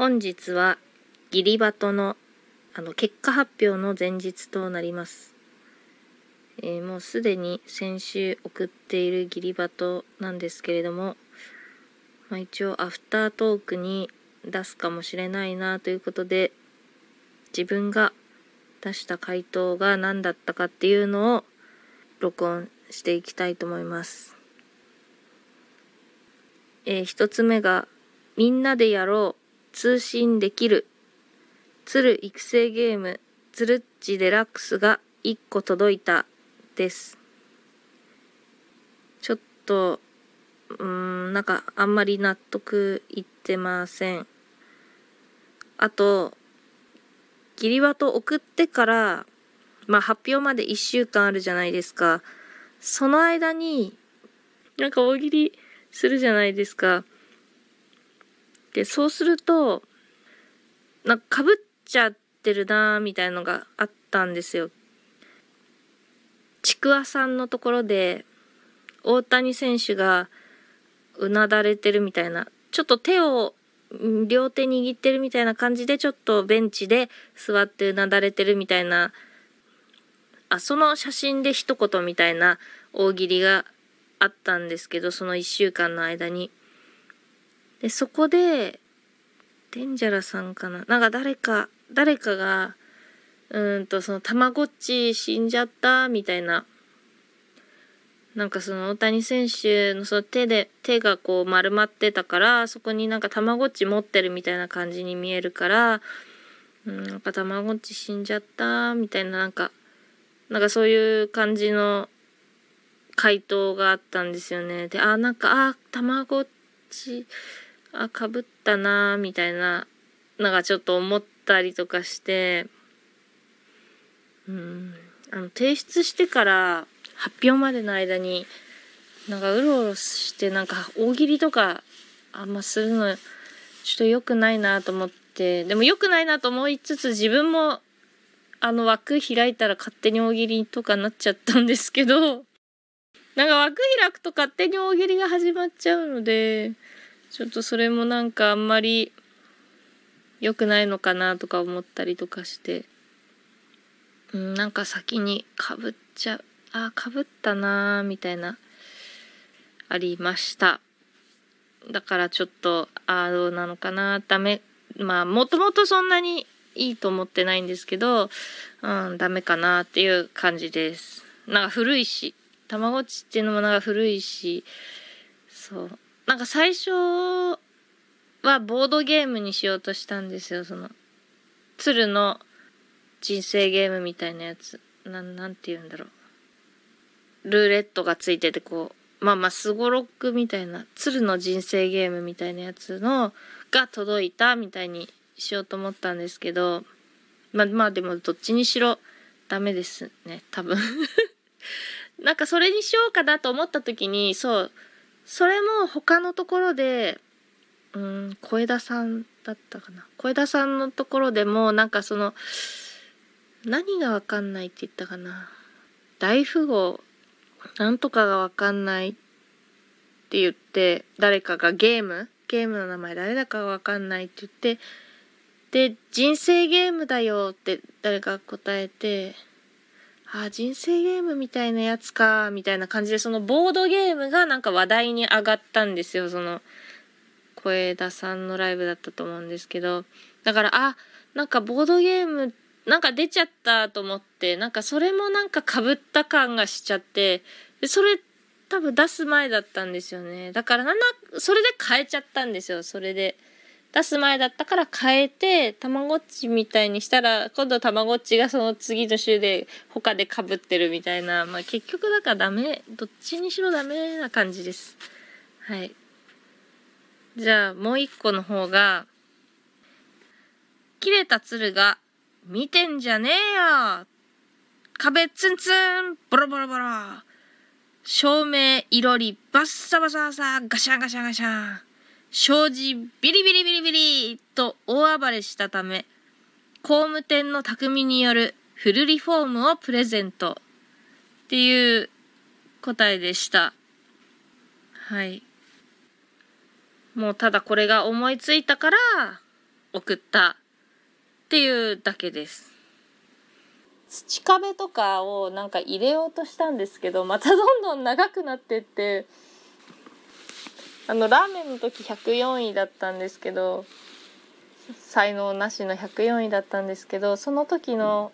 本日はギリバトのあの結果発表の前日となります。えー、もうすでに先週送っているギリバトなんですけれども、まあ、一応アフタートークに出すかもしれないなということで自分が出した回答が何だったかっていうのを録音していきたいと思います。えー、一つ目がみんなでやろう通信できる。鶴育成ゲームつるっちデラックスが1個届いたです。ちょっとうんなんかあんまり納得いってません。あとギリバト送ってからまあ発表まで1週間あるじゃないですか。その間になんか大喜利するじゃないですか。で、そうすると、なんかかぶっちゃってるなーみたいのがあったんですよ。ちくわさんのところで、大谷選手がうなだれてるみたいな、ちょっと手を両手握ってるみたいな感じで、ちょっとベンチで座ってうなだれてるみたいな、あ、その写真で一言みたいな大喜利があったんですけど、その1週間の間に。で、そこで、デンジャラさんかな？なんか誰か、誰かが、うんと、その、たまごっち死んじゃったみたいな、なんかその大谷選手のその手で、手がこう丸まってたから、そこになんかたまごっち持ってるみたいな感じに見えるから、うん、なんかたまごっち死んじゃったみたいななんか、なんかそういう感じの回答があったんですよね。で、あ、なんか、あ、たまごっち、あかぶったなみたいななんかちょっと思ったりとかしてうんあの提出してから発表までの間になんかうろうろしてなんか大喜利とかあんまするのちょっと良くないなと思ってでも良くないなと思いつつ自分もあの枠開いたら勝手に大喜利とかなっちゃったんですけどなんか枠開くと勝手に大喜利が始まっちゃうのでちょっとそれもなんかあんまり良くないのかなとか思ったりとかして、うん、なんか先にかぶっちゃうあかぶったなーみたいなありました。だからちょっとああどうなのかなダメ。まあもともとそんなにいいと思ってないんですけど、うん、ダメかなっていう感じです。なんか古いしたまごっちっていうのもなんか古いしそう。なんか最初はボードゲームにしようとしたんですよその鶴の人生ゲームみたいなやつ。ななんて言うんだろう。ルーレットがついててこうまあまあすごろくみたいな鶴の人生ゲームみたいなやつのが届いたみたいにしようと思ったんですけどまあまあでもどっちにしろダメですね多分。なんかそれにしようかなと思った時にそうそれも他のところでうん小枝さんだったかな。小枝さんのところでもなんかその何がわかんないって言ったかな。大富豪なんとかがわかんないって言って誰かがゲームゲームの名前誰だかがわかんないって言ってで人生ゲームだよって誰か答えてあ人生ゲームみたいなやつかみたいな感じでそのボードゲームがなんか話題に上がったんですよ。その小枝さんのライブだったと思うんですけど。だからあなんかボードゲームなんか出ちゃったと思ってなんかそれもなんかかぶった感がしちゃってでそれ多分出す前だったんですよね。だからなんだそれで変えちゃったんですよ。それで。出す前だったから変えてたまごっちみたいにしたら今度たまごっちがその次の週で他でかぶってるみたいな、まあ、結局だからダメどっちにしろダメな感じです。はい。じゃあもう一個の方が切れた鶴が見てんじゃねえよ。壁ツンツンボロボロボロ。照明いろりバッサバサバサガシャンガシャンガシャン。障子ビリビリビリビリと大暴れしたため、工務店の匠によるフルリフォームをプレゼントっていう答えでした。はい。もうただこれが思いついたから送ったっていうだけです土壁とかをなんか入れようとしたんですけどまたどんどん長くなってってあのラーメンの時104位だったんですけど才能なしの104位だったんですけどその時の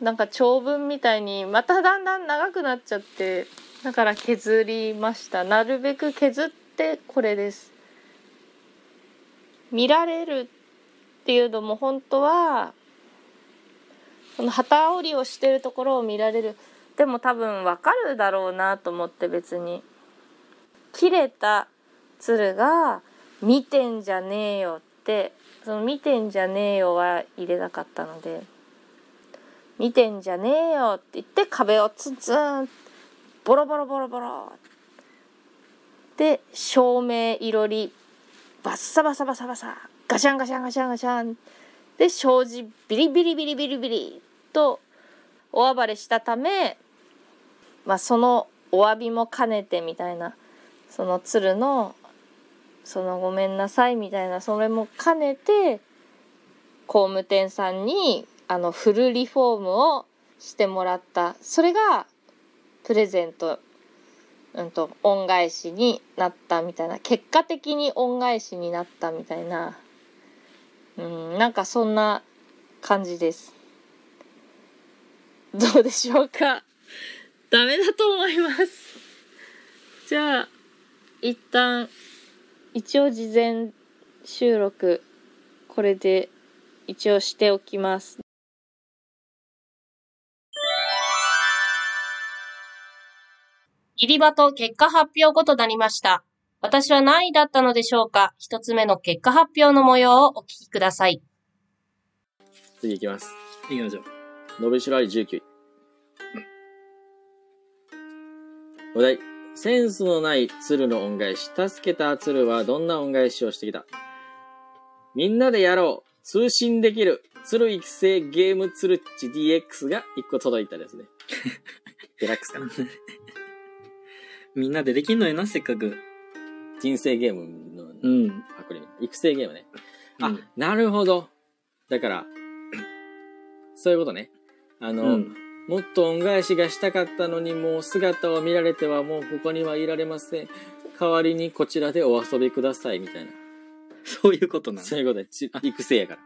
なんか長文みたいにまただんだん長くなっちゃってだから削りました。なるべく削ってこれです。見られるっていうのも本当はその旗織りをしてるところを見られる。でも多分わかるだろうなと思って別に。切れた鶴が「見てんじゃねえよ」ってその「見てんじゃねえよ」は入れなかったので「見てんじゃねえよ」って言って壁をツンツンボロボロボロボロで照明いろりバッサバサバサバサガシャンガシャンガシャンガシャンで障子ビリビリビリビリビリと大暴れしたため、まあ、そのお詫びも兼ねてみたいなその鶴のそのごめんなさいみたいなそれも兼ねて工務店さんにあのフルリフォームをしてもらった。それがプレゼント、うんと、恩返しになったみたいな結果的に恩返しになったみたいな。うんなんかそんな感じです。どうでしょうか？ダメだと思います。じゃあ一旦一応事前収録これで一応しておきます入り場と結果発表後となりました。私は何位だったのでしょうか一つ目の結果発表の模様をお聞きください。次いきます。行きましょう。伸びしろあり19位。お題。センスのない鶴の恩返し。助けた鶴はどんな恩返しをしてきた？みんなでやろう通信できる鶴育成ゲームツルッチ DX が1個届いたですね。デラックスかな。みんなでできんのよな、せっかく。人生ゲームのうん。パクリ。育成ゲームね。あ、うんなるほど。だから、そういうことね。あの、うん。もっと恩返しがしたかったのにもう姿を見られてはもうここにはいられません。代わりにこちらでお遊びくださいみたいな。そういうことなの。そういうことで、ち育成やから。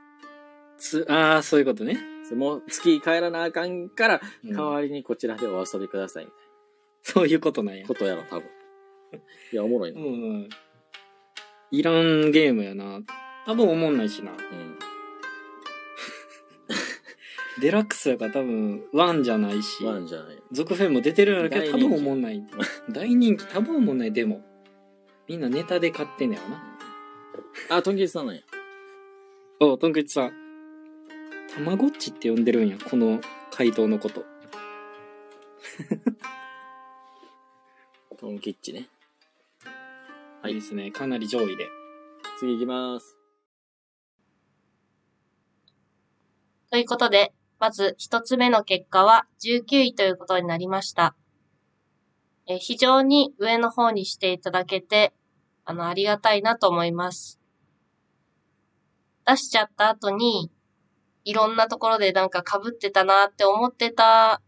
つ、ああ、そういうことね。もう月帰らなあかんから、うん代わりにこちらでお遊びくださいみたいそういうことなんやな。ことやろ、多分。いや、おもろいな。ううん。ん。いらんゲームやな。多分思んないしな。デラックスやから多分、ワンじゃないし。ワンじゃない。続編も出てるんやけど、多分思んない。大人気、多分思んない。でも。みんなネタで買ってんねやろな。あ、トンキツさんなんや。おトンクイチさん。たまごっちって呼んでるんや。この回答のこと。トンキッチね。はいいいですね。かなり上位で。次行きます。ということで、まず一つ目の結果は19位ということになりました。え非常に上の方にしていただけて、あの、ありがたいなと思います。出しちゃった後に、いろんなところでなんか被ってたなって思ってた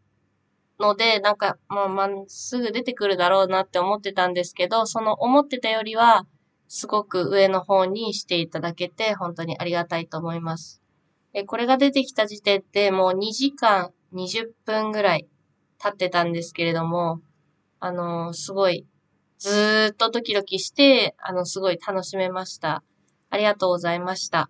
ので、なんか、まあ、まあ、すぐ出てくるだろうなって思ってたんですけど、その思ってたよりは、すごく上の方にしていただけて、本当にありがたいと思います。え、これが出てきた時点でもう2時間20分ぐらい経ってたんですけれども、あのすごい、ずーっとドキドキして、あの、すごい楽しめました。ありがとうございました。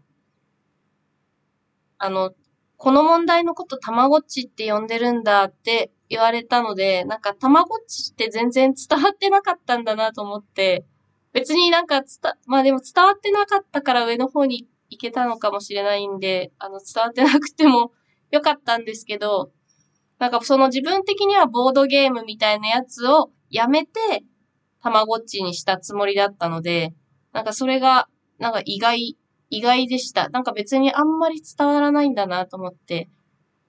あの、この問題のことたまごっちって呼んでるんだって言われたので、なんかたまごっちって全然伝わってなかったんだなと思って、別になんかつた、まあでも伝わってなかったから上の方に行けたのかもしれないんで、あの、伝わってなくても よかったんですけど、なんかその自分的にはボードゲームみたいなやつをやめて、たまごっちにしたつもりだったので、なんかそれが、なんか意外、意外でした。なんか別にあんまり伝わらないんだなと思って。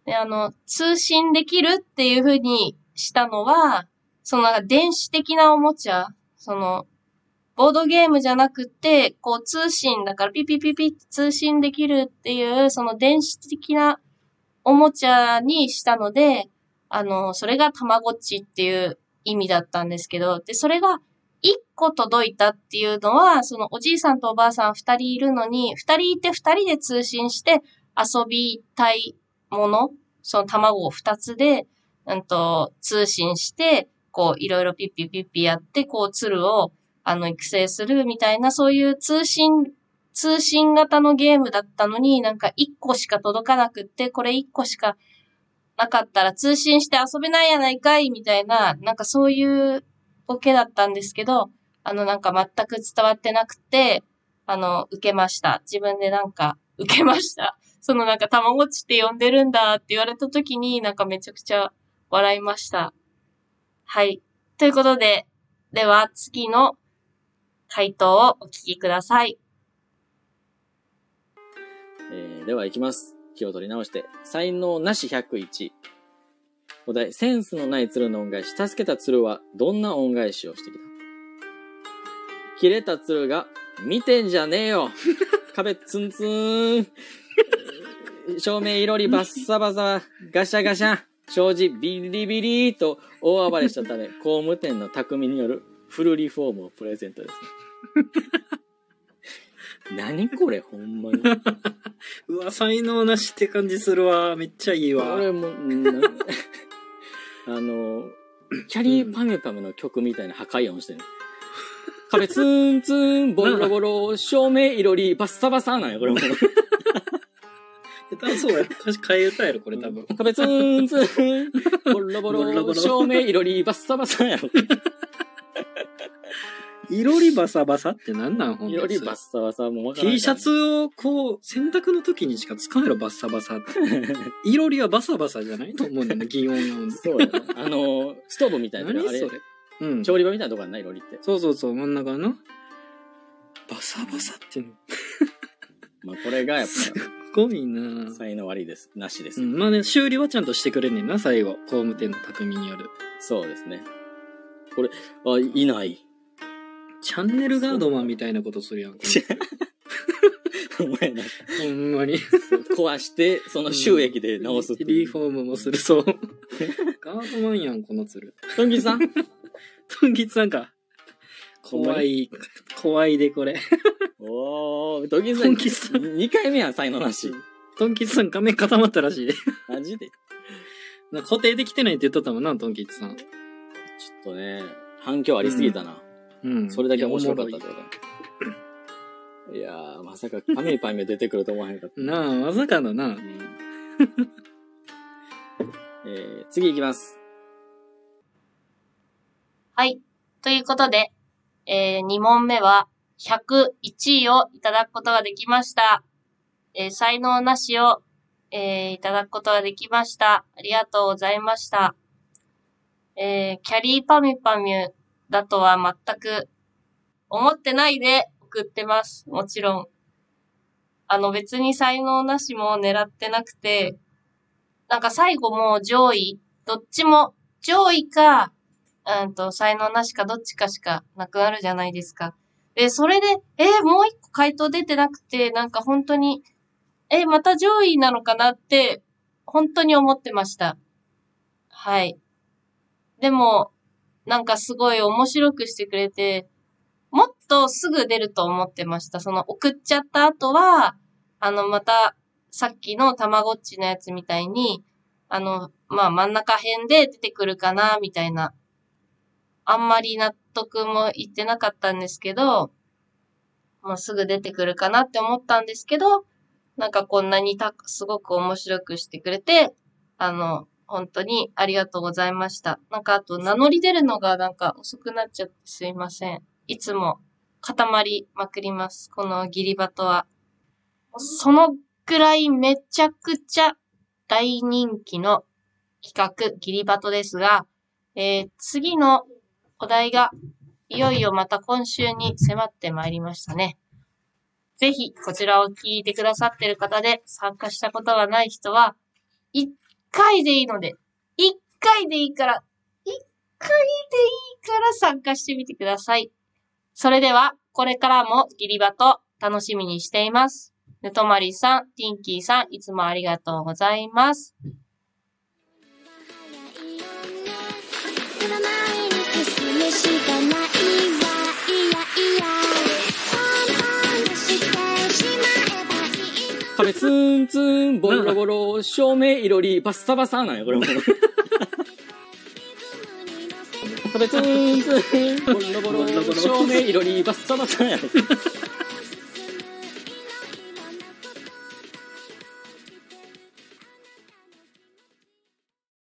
で、あの、通信できるっていう風にしたのは、そのなんか電子的なおもちゃ、その、ボードゲームじゃなくて、こう通信だからピピピピって通信できるっていう、その電子的なおもちゃにしたので、あの、それがたまごっちっていう意味だったんですけど、で、それが1個届いたっていうのは、そのおじいさんとおばあさん2人いるのに、2人いて2人で通信して遊びたいもの、その卵を2つで、うんと、通信して、こう、いろいろピッピピッピやって、こう、鶴を、あの、育成するみたいな、そういう通信、通信型のゲームだったのに、なんか1個しか届かなくって、これ1個しかなかったら通信して遊べないやないかい、みたいな、なんかそういうボケだったんですけど、あの、なんか全く伝わってなくて、あの、受けました。自分でなんか、受けました。そのなんか、たまごちって呼んでるんだって言われた時に、なんかめちゃくちゃ笑いました。はい。ということで、では次の回答をお聞きください。えーでは行きます。気を取り直して。才能なし101。お題、センスのない鶴の恩返し。助けた鶴はどんな恩返しをしてきた？切れた鶴が、見てんじゃねえよ 壁ツンツーン。照明いろりバッサバサ、ガシャガシャ、障子ビリビリと大暴れしたため、工務店の匠によるフルリフォームをプレゼントです。何これ、ほんまに。うわ、才能なしって感じするわ。めっちゃいいわ。俺も、な あの、キャリーパミュパミュの曲みたいな破壊音してる。壁ツーンツーン、ボロボロ、照明いろり、バッサバサなんや、これも。多分そうや。歌詞変え歌やろ、これ多分。壁ツーンツーン、ボロボロ、ボロボロ照明いろり、バッサバサやろ。いろりバサバサってなんなん？ほんいろり、バッサバサもわからん T シャツをこう、洗濯の時にしか使えろ、バッサバサって。いろりはバサバサじゃない？と思うんだよね、擬音なんで。そうやな。あの、ストーブみたいなあれ何それ？うん。調理場みたいなとこあんないろりって。そうそうそう、真ん中の。バサバサっての。まあ、これがやっすごいなぱ、才能悪いです。なしです。うん、まあね、修理はちゃんとしてくれんねんな、最後。工務店の匠による。そうですね。これ、あ、いない。チャンネルガードマンみたいなことするやん。こ お前な。れほんまに。壊して、その収益で直すっていう。リーフォームもする、そう。ガードマンやん、この鶴。トンギさん？トンギツさんか。怖い、怖いで、これ。おー、トンギさん、トンギさん2回目やん、才能なし。トンキツさん画面固まったらしいで。マジで？固定できてないって言っとったもんな、トンキツさん。ょっとね、反響ありすぎたな。うん。それだけ面白かったっていやこといやー、まさかパミュパミュ出てくると思わへんかった。なあ、まさかのなう。ん えー、次行きます。はい。ということで、えー、2問目は101位をいただくことができました。えー、才能なしを、えー、いただくことができました。ありがとうございました。えー、キャリーパミュパミュだとは全く思ってないで送ってます。もちろん。あの別に才能なしも狙ってなくて、なんか最後も上位、どっちも上位か、うんと、才能なしかどっちかしかなくなるじゃないですか。で、それで、えーもう一個回答出てなくて、なんか本当に、えーまた上位なのかなって、本当に思ってました。はい。でも、なんかすごい面白くしてくれて、もっとすぐ出ると思ってました。その送っちゃった後は、あの、また、さっきのたまごっちのやつみたいに、あの、まあ真ん中辺で出てくるかな、みたいなあんまり納得もいってなかったんですけど、まあ、すぐ出てくるかなって思ったんですけど、なんかこんなにたすごく面白くしてくれて、あの、本当にありがとうございました。なんかあと名乗り出るのがなんか遅くなっちゃってすいません。いつも固まりまくります。このギリバトは。そのくらいめちゃくちゃ大人気の企画ギリバトですが、えー次のお題が、いよいよまた今週に迫ってまいりましたね。ぜひ、こちらを聞いてくださってる方で参加したことがない人は、一回でいいので、一回でいいから、一回でいいから参加してみてください。それでは、これからもギリバト楽しみにしています。ぬとまりさん、ティンキーさん、いつもありがとうございます。ン、ボロボロ、照明いろり、バッサバサなんや、これも。食べツンツン、ボロボロ、照明いろり、バッサバサや。